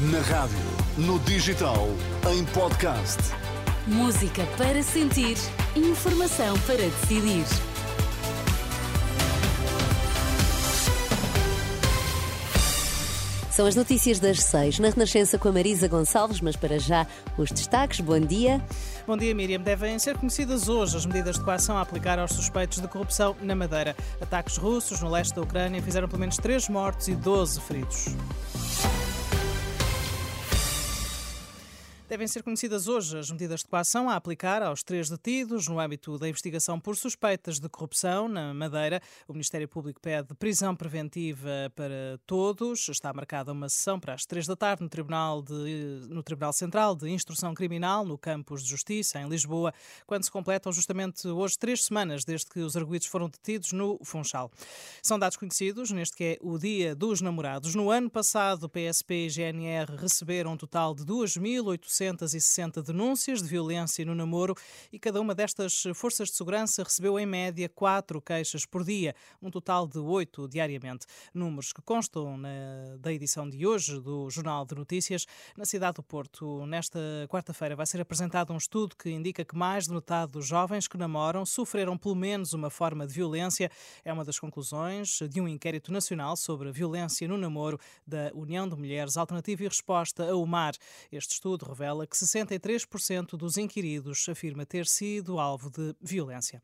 Na rádio, no digital, em podcast. Música para sentir, informação para decidir. São as notícias das seis, na Renascença com a Marisa Gonçalves, mas para já os destaques. Bom dia. Bom dia, Miriam. Devem ser conhecidas hoje as medidas de coação a aplicar aos suspeitos de corrupção na Madeira. Ataques russos no leste da Ucrânia fizeram pelo menos três mortos e 12 feridos. Devem ser conhecidas hoje as medidas de coação a aplicar aos três detidos no âmbito da investigação por suspeitas de corrupção na Madeira. O Ministério Público pede prisão preventiva para todos. Está marcada uma sessão para as três da tarde no Tribunal, de, no Tribunal Central de Instrução Criminal, no Campus de Justiça, em Lisboa, quando se completam justamente hoje três semanas desde que os arguídos foram detidos no Funchal. São dados conhecidos neste que é o Dia dos Namorados. No ano passado, o PSP e GNR receberam um total de 2.800 460 denúncias de violência no namoro e cada uma destas forças de segurança recebeu em média quatro queixas por dia, um total de oito diariamente. Números que constam na, da edição de hoje do Jornal de Notícias. Na cidade do Porto, nesta quarta-feira, vai ser apresentado um estudo que indica que mais de metade dos jovens que namoram sofreram pelo menos uma forma de violência. É uma das conclusões de um inquérito nacional sobre a violência no namoro da União de Mulheres Alternativa e Resposta a UMAR. Este estudo revela revela que 63% dos inquiridos afirma ter sido alvo de violência.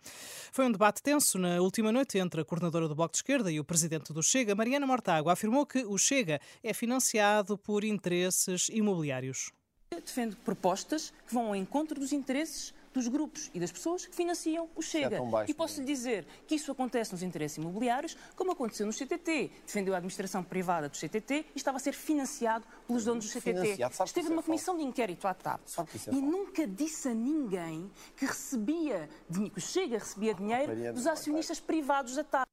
Foi um debate tenso na última noite entre a coordenadora do Bloco de Esquerda e o presidente do Chega, Mariana Mortágua, afirmou que o Chega é financiado por interesses imobiliários. Defende propostas que vão ao encontro dos interesses dos grupos e das pessoas que financiam o Chega. É baixo, e posso lhe dizer que isso acontece nos interesses imobiliários, como aconteceu no CTT. Defendeu a administração privada do CTT e estava a ser financiado pelos donos do CTT. Esteve numa é comissão de inquérito à TAP é e nunca disse a ninguém que recebia, que o Chega recebia dinheiro dos acionistas privados da TAP.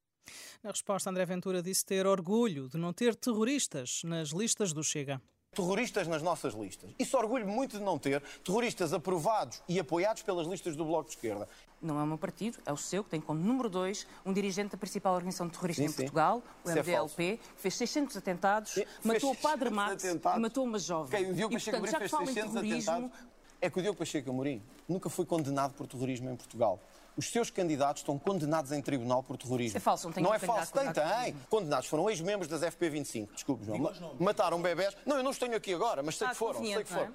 Na resposta, André Ventura disse ter orgulho de não ter terroristas nas listas do Chega terroristas nas nossas listas. Isso orgulho muito de não ter terroristas aprovados e apoiados pelas listas do Bloco de Esquerda. Não é o meu partido, é o seu, que tem como número dois um dirigente da principal organização terrorista sim, em Portugal, o MDLP, é que fez 600 atentados, sim, matou o Padre Max e matou uma jovem. Okay, o Diogo Pacheco Amorim fez 600 atentados. É que o Diogo Pacheco Amorim nunca foi condenado por terrorismo em Portugal os seus candidatos estão condenados em tribunal por terrorismo. Isso é falso, não tem Não é falso, tem, tem. Condenados foram ex-membros das FP25. Desculpe, João. Mataram bebés. Não, eu não os tenho aqui agora, mas sei ah, que foram. Sei que foram.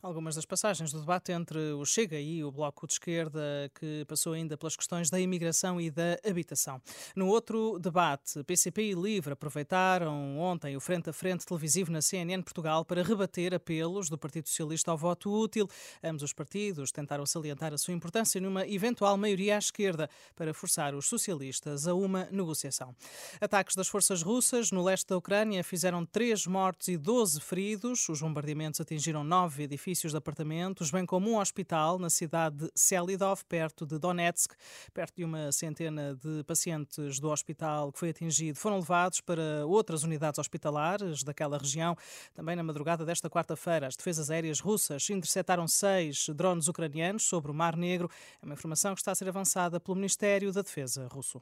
Algumas das passagens do debate entre o Chega e o Bloco de Esquerda, que passou ainda pelas questões da imigração e da habitação. No outro debate, PCP e Livre aproveitaram ontem o frente a frente televisivo na CNN Portugal para rebater apelos do Partido Socialista ao voto útil. Ambos os partidos tentaram salientar a sua importância numa eventual maioria à esquerda para forçar os socialistas a uma negociação. Ataques das forças russas no leste da Ucrânia fizeram três mortos e 12 feridos. Os bombardeamentos atingiram nove edifícios edifícios de apartamentos, bem como um hospital na cidade de Selidov, perto de Donetsk. Perto de uma centena de pacientes do hospital que foi atingido foram levados para outras unidades hospitalares daquela região. Também na madrugada desta quarta-feira, as defesas aéreas russas interceptaram seis drones ucranianos sobre o Mar Negro. É uma informação que está a ser avançada pelo Ministério da Defesa russo.